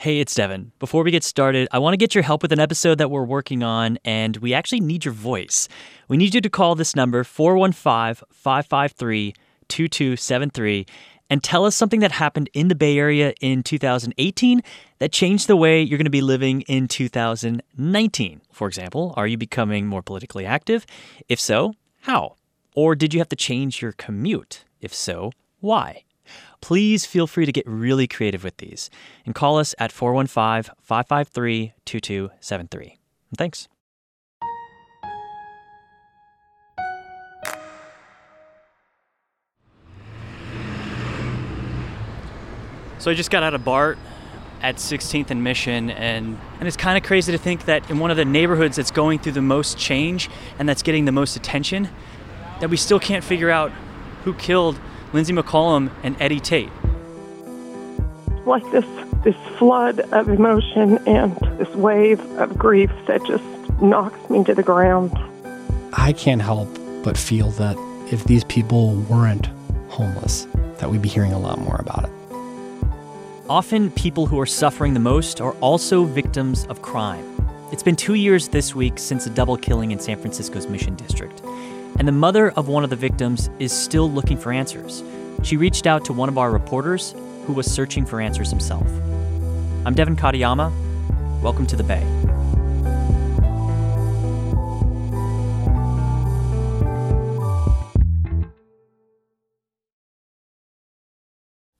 Hey, it's Devin. Before we get started, I want to get your help with an episode that we're working on, and we actually need your voice. We need you to call this number, 415 553 2273, and tell us something that happened in the Bay Area in 2018 that changed the way you're going to be living in 2019. For example, are you becoming more politically active? If so, how? Or did you have to change your commute? If so, why? Please feel free to get really creative with these and call us at 415 553 2273. Thanks. So I just got out of BART at 16th and Mission, and, and it's kind of crazy to think that in one of the neighborhoods that's going through the most change and that's getting the most attention, that we still can't figure out who killed Lindsay McCollum and Eddie Tate. Like this, this flood of emotion and this wave of grief that just knocks me to the ground. I can't help but feel that if these people weren't homeless, that we'd be hearing a lot more about it. Often, people who are suffering the most are also victims of crime. It's been two years this week since a double killing in San Francisco's Mission District. And the mother of one of the victims is still looking for answers. She reached out to one of our reporters who was searching for answers himself. I'm Devin Katayama. Welcome to the Bay.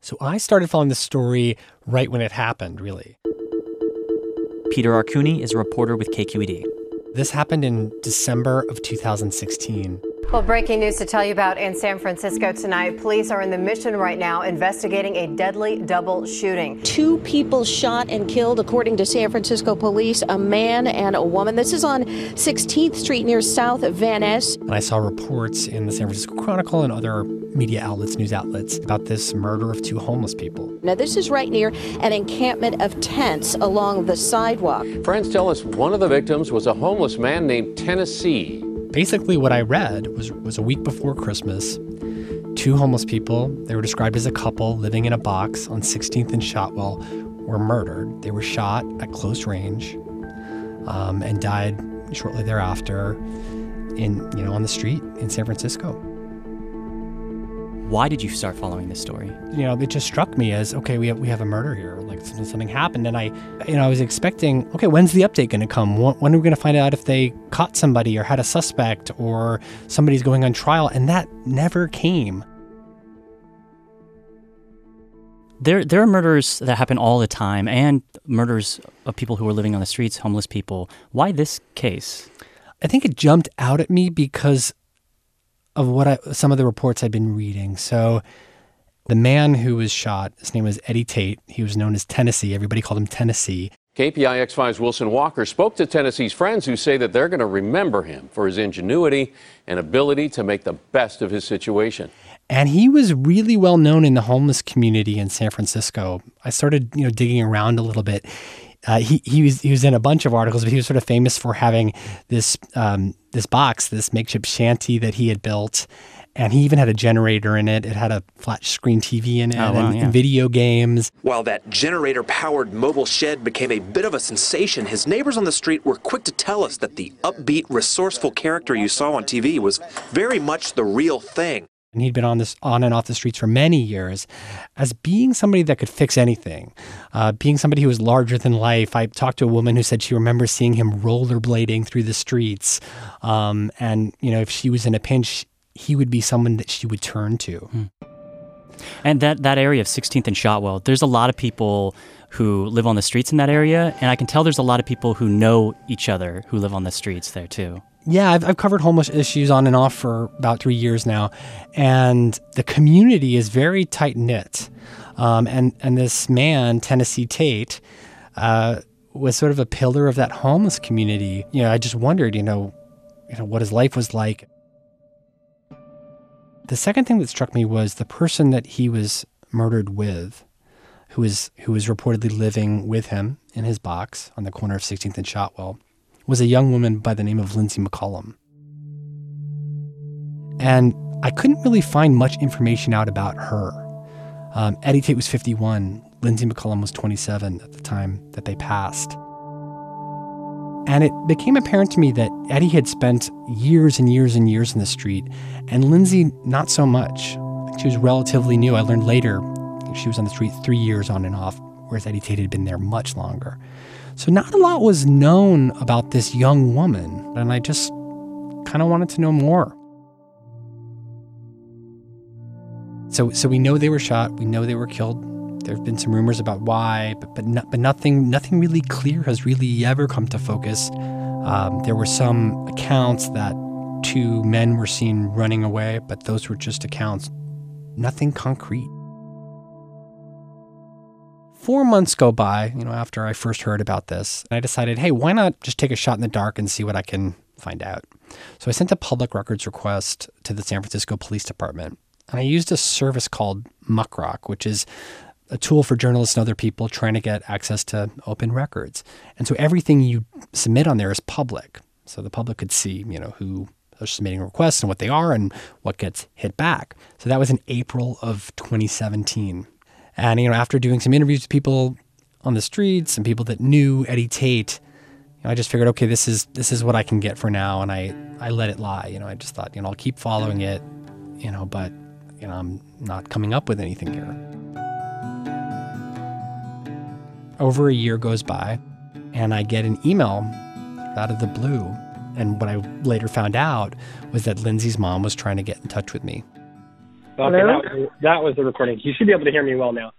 So I started following the story right when it happened, really. Peter Arcuni is a reporter with KQED. This happened in December of 2016. Well, breaking news to tell you about in San Francisco tonight. Police are in the mission right now investigating a deadly double shooting. Two people shot and killed, according to San Francisco police, a man and a woman. This is on 16th Street near South Van Ness. And I saw reports in the San Francisco Chronicle and other media outlets, news outlets, about this murder of two homeless people. Now, this is right near an encampment of tents along the sidewalk. Friends tell us one of the victims was a homeless man named Tennessee. Basically, what I read was, was a week before Christmas. Two homeless people, they were described as a couple living in a box on 16th and Shotwell, were murdered. They were shot at close range um, and died shortly thereafter in, you know, on the street in San Francisco. Why did you start following this story? You know, it just struck me as okay, we have, we have a murder here. Like something, something happened, and I, you know, I was expecting okay, when's the update going to come? When, when are we going to find out if they caught somebody or had a suspect or somebody's going on trial? And that never came. There, there are murders that happen all the time, and murders of people who are living on the streets, homeless people. Why this case? I think it jumped out at me because of what I, some of the reports I'd been reading. So, the man who was shot, his name was Eddie Tate. He was known as Tennessee. Everybody called him Tennessee. KPIX 5's Wilson Walker spoke to Tennessee's friends who say that they're going to remember him for his ingenuity and ability to make the best of his situation. And he was really well known in the homeless community in San Francisco. I started, you know, digging around a little bit. Uh, he he was he was in a bunch of articles, but he was sort of famous for having this um, this box, this makeshift shanty that he had built, and he even had a generator in it. It had a flat screen TV in it Oh, wow, and, yeah. and video games. While that generator powered mobile shed became a bit of a sensation, his neighbors on the street were quick to tell us that the upbeat, resourceful character you saw on TV was very much the real thing. And he'd been on this on and off the streets for many years as being somebody that could fix anything. Uh, being somebody who was larger than life. I talked to a woman who said she remembers seeing him rollerblading through the streets. Um, and you know if she was in a pinch he would be someone that she would turn to. And that, that area of 16th and Shotwell, there's a lot of people who live on the streets in that area, and I can tell there's a lot of people who know each other who live on the streets there too. Yeah, I've, I've covered homeless issues on and off for about three years now, and the community is very tight knit. Um, and and this man, Tennessee Tate, uh, was sort of a pillar of that homeless community. You know, I just wondered, you know, you know what his life was like. The second thing that struck me was the person that he was murdered with, who was who was reportedly living with him in his box on the corner of 16th and Shotwell, was a young woman by the name of Lindsay McCollum. And I couldn't really find much information out about her. Um, Eddie Tate was 51. Lindsay McCollum was 27 at the time that they passed. And it became apparent to me that Eddie had spent years and years and years in the street, and Lindsay not so much. She was relatively new. I learned later she was on the street three years on and off, whereas Eddie Tate had been there much longer. So not a lot was known about this young woman, and I just kind of wanted to know more. So, so we know they were shot. We know they were killed. There have been some rumors about why, but but, no, but nothing nothing really clear has really ever come to focus. Um, there were some accounts that two men were seen running away, but those were just accounts, nothing concrete. Four months go by, you know, after I first heard about this, and I decided, hey, why not just take a shot in the dark and see what I can find out? So I sent a public records request to the San Francisco Police Department and I used a service called Muckrock, which is a tool for journalists and other people trying to get access to open records. And so everything you submit on there is public. So the public could see, you know, who are submitting requests and what they are and what gets hit back. So that was in April of 2017. And, you know, after doing some interviews with people on the streets and people that knew Eddie Tate, you know, I just figured, okay, this is this is what I can get for now, and I I let it lie. You know, I just thought, you know, I'll keep following it, you know, but you know, I'm not coming up with anything here. Over a year goes by, and I get an email out of the blue. And what I later found out was that Lindsay's mom was trying to get in touch with me. Okay, that was, that was the recording. You should be able to hear me well now.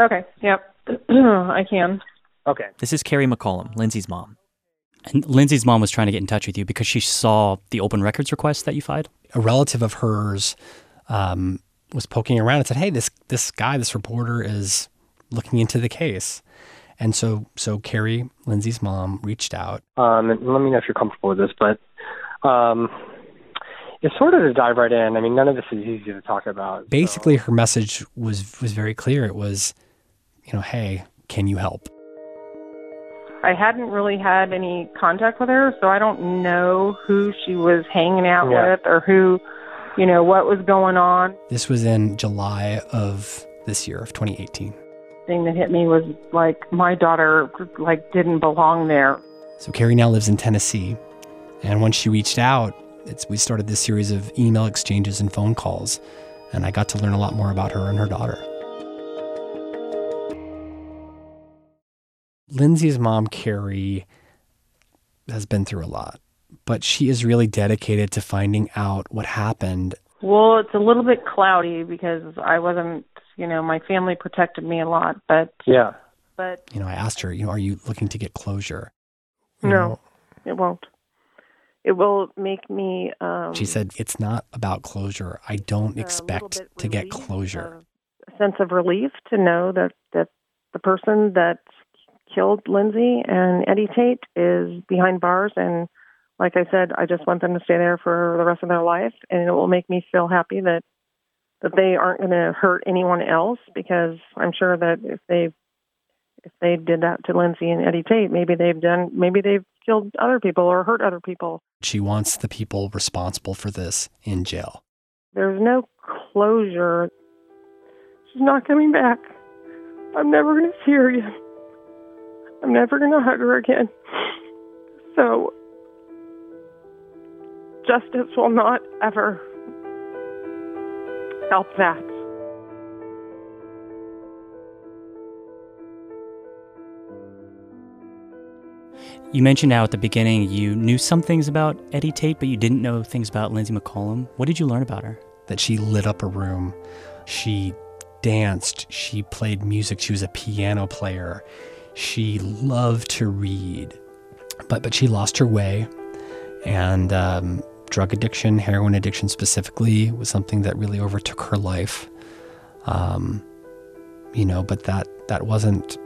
Okay, yep. I can. Okay. This is Carrie McCollum, Lindsay's mom. And Lindsay's mom was trying to get in touch with you because she saw the open records request that you filed? A relative of hers um, was poking around and said, "Hey, this this guy, this reporter, is looking into the case." And so, so Carrie, Lindsay's mom, reached out. Um, and let me know if you're comfortable with this, but um, it's sort of to dive right in. I mean, none of this is easy to talk about. Basically, so. her message was was very clear. It was, you know, hey, can you help? I hadn't really had any contact with her, so I don't know who she was hanging out yeah. with or who you know, what was going on. This was in July of this year, of 2018. Thing that hit me was like my daughter like didn't belong there. So Carrie now lives in Tennessee, and once she reached out, it's we started this series of email exchanges and phone calls, and I got to learn a lot more about her and her daughter. Lindsay's mom, Carrie, has been through a lot but she is really dedicated to finding out what happened. Well, it's a little bit cloudy because I wasn't, you know, my family protected me a lot, but yeah. But you know, I asked her, you know, are you looking to get closure? You no, know, it won't. It will make me. Um, she said, "It's not about closure. I don't expect to get closure." A sense of relief to know that that the person that killed Lindsay and Eddie Tate is behind bars and like I said, I just want them to stay there for the rest of their life, and it will make me feel happy that that they aren't going to hurt anyone else because I'm sure that if they if they did that to Lindsay and Eddie Tate, maybe they've done maybe they've killed other people or hurt other people. She wants the people responsible for this in jail. There's no closure. She's not coming back. I'm never going to see her again. I'm never going to hug her again. So justice will not ever help that. You mentioned now at the beginning you knew some things about Eddie Tate, but you didn't know things about Lindsay McCollum. What did you learn about her? That she lit up a room. She danced. She played music. She was a piano player. She loved to read. But but she lost her way And um, drug addiction, heroin addiction specifically, was something that really overtook her life. Um, you know, but that that wasn't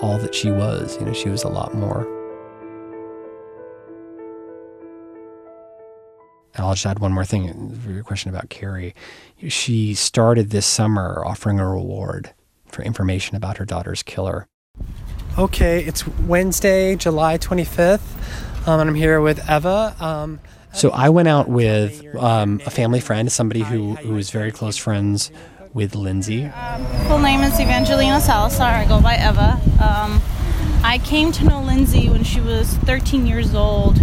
all that she was. You know, she was a lot more. And I'll just add one more thing for your question about Carrie. She started this summer offering a reward for information about her daughter's killer. Okay, it's Wednesday, July 25th, um, and I'm here with Eva. Um, so I went out with um, a family friend, somebody who, who was very close friends with Lindsay. Full name is Evangelina Salazar. I go by Eva. Um, I came to know Lindsay when she was 13 years old.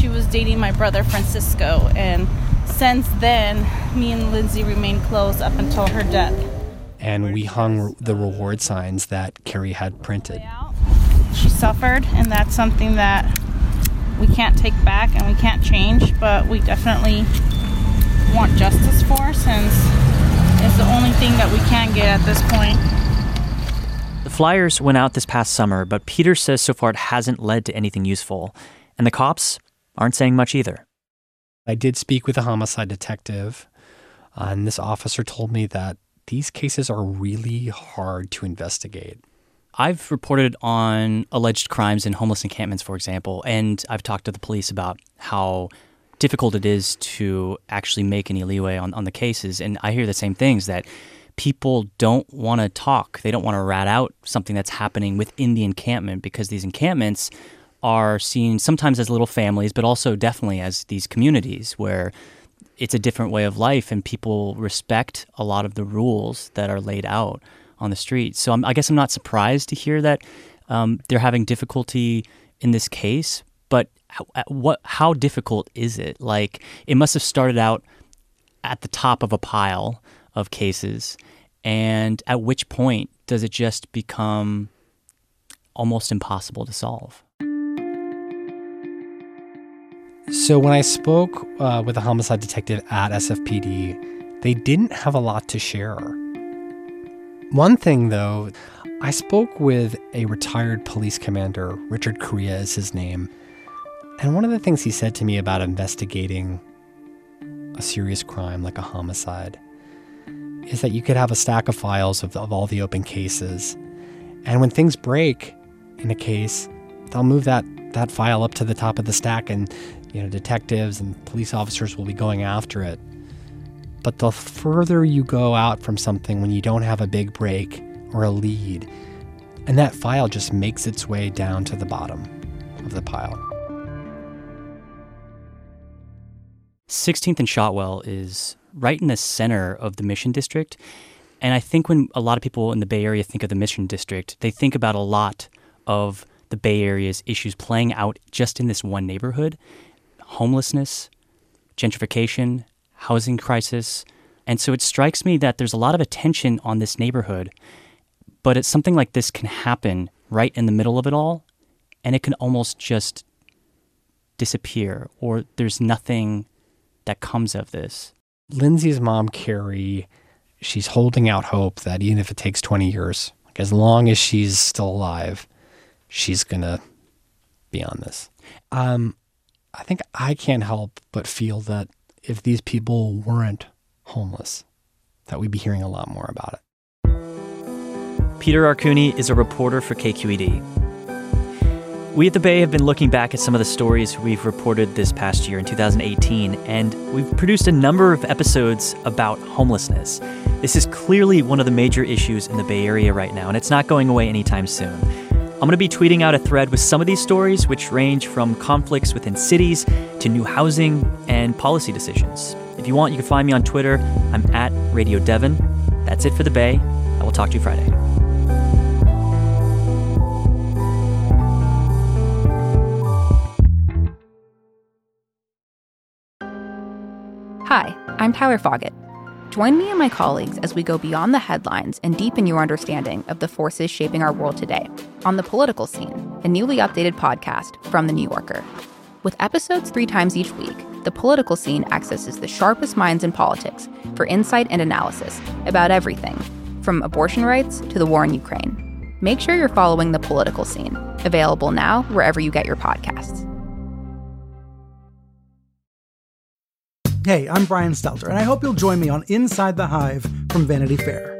She was dating my brother Francisco, and since then, me and Lindsay remained close up until her death. And we hung the reward signs that Carrie had printed. She suffered, and that's something that we can't take back and we can't change, but we definitely want justice for since it's the only thing that we can get at this point. The flyers went out this past summer, but Peter says so far it hasn't led to anything useful. And the cops aren't saying much either. I did speak with a homicide detective, uh, and this officer told me that these cases are really hard to investigate. I've reported on alleged crimes in homeless encampments, for example, and I've talked to the police about how difficult it is to actually make any leeway on, on the cases. And I hear the same things that people don't want to talk. They don't want to rat out something that's happening within the encampment because these encampments are seen sometimes as little families, but also definitely as these communities where it's a different way of life and people respect a lot of the rules that are laid out on the street. So I'm, i guess I'm not surprised to hear that um, they're having difficulty in this case. But how, what? How difficult is it? Like it must have started out at the top of a pile of cases, and at which point does it just become almost impossible to solve? So when I spoke uh, with a homicide detective at SFPD, they didn't have a lot to share. One thing, though, I spoke with a retired police commander, Richard Corriea is his name, and one of the things he said to me about investigating a serious crime like a homicide is that you could have a stack of files of, of all the open cases. And when things break in a case, they'll move that, that file up to the top of the stack and you know detectives and police officers will be going after it. But the further you go out from something when you don't have a big break or a lead, and that file just makes its way down to the bottom of the pile. 16th and Shotwell is right in the center of the Mission District. And I think when a lot of people in the Bay Area think of the Mission District, they think about a lot of the Bay Area's issues playing out just in this one neighborhood homelessness, gentrification, housing crisis. And so it strikes me that there's a lot of attention on this neighborhood, but it's something like this can happen right in the middle of it all, and it can almost just disappear, or there's nothing that comes of this. Lindsay's mom, Carrie, she's holding out hope that even if it takes 20 years, like as long as she's still alive, she's going to be on this. Um, I think I can't help but feel that if these people weren't homeless, that we'd be hearing a lot more about it. Peter Arcuni is a reporter for KQED. We at the Bay have been looking back at some of the stories we've reported this past year in 2018, and we've produced a number of episodes about homelessness. This is clearly one of the major issues in the Bay Area right now, and it's not going away anytime soon. I'm going to be tweeting out a thread with some of these stories, which range from conflicts within cities to new housing and policy decisions. If you want, you can find me on Twitter. I'm at Radio Devin. That's it for the Bay. I will talk to you Friday. Hi, I'm Tyler Foggatt. Join me and my colleagues as we go beyond the headlines and deepen your understanding of the forces shaping our world today on The Political Scene, a newly updated podcast from The New Yorker. With episodes three times each week, The Political Scene accesses the sharpest minds in politics for insight and analysis about everything, from abortion rights to the war in Ukraine. Make sure you're following The Political Scene, available now wherever you get your podcasts. Hey, I'm Brian Stelter, and I hope you'll join me on Inside the Hive from Vanity Fair.